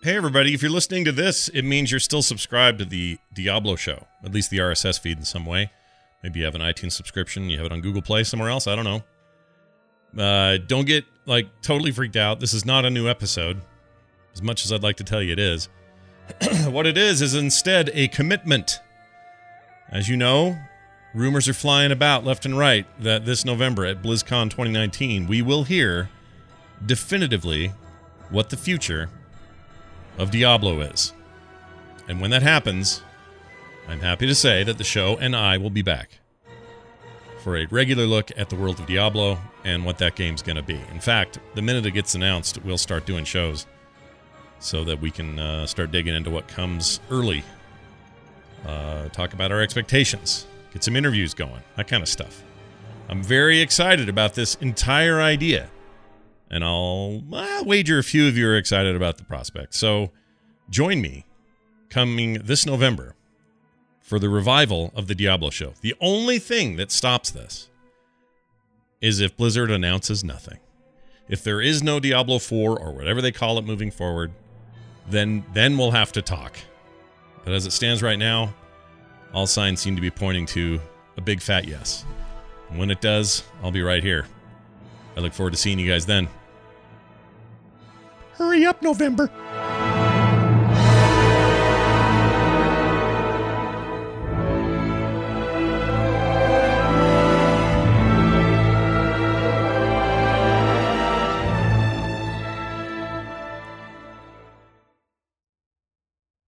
Hey, everybody, if you're listening to this, it means you're still subscribed to the Diablo show, at least the RSS feed in some way. Maybe you have an iTunes subscription, you have it on Google Play, somewhere else. I don't know. Uh, don't get like totally freaked out. This is not a new episode, as much as I'd like to tell you it is. what it is is instead a commitment. As you know, rumors are flying about left and right that this November at BlizzCon 2019, we will hear definitively what the future of Diablo is. And when that happens, I'm happy to say that the show and I will be back for a regular look at the world of Diablo and what that game's going to be. In fact, the minute it gets announced, we'll start doing shows so that we can uh, start digging into what comes early. Uh, talk about our expectations, get some interviews going, that kind of stuff. I'm very excited about this entire idea and I'll, I'll wager a few of you are excited about the prospect. So join me coming this November for the revival of the Diablo show. The only thing that stops this is if Blizzard announces nothing. If there is no Diablo 4 or whatever they call it moving forward, then then we'll have to talk. But as it stands right now, all signs seem to be pointing to a big fat yes. And when it does, I'll be right here. I look forward to seeing you guys then. Hurry up, November.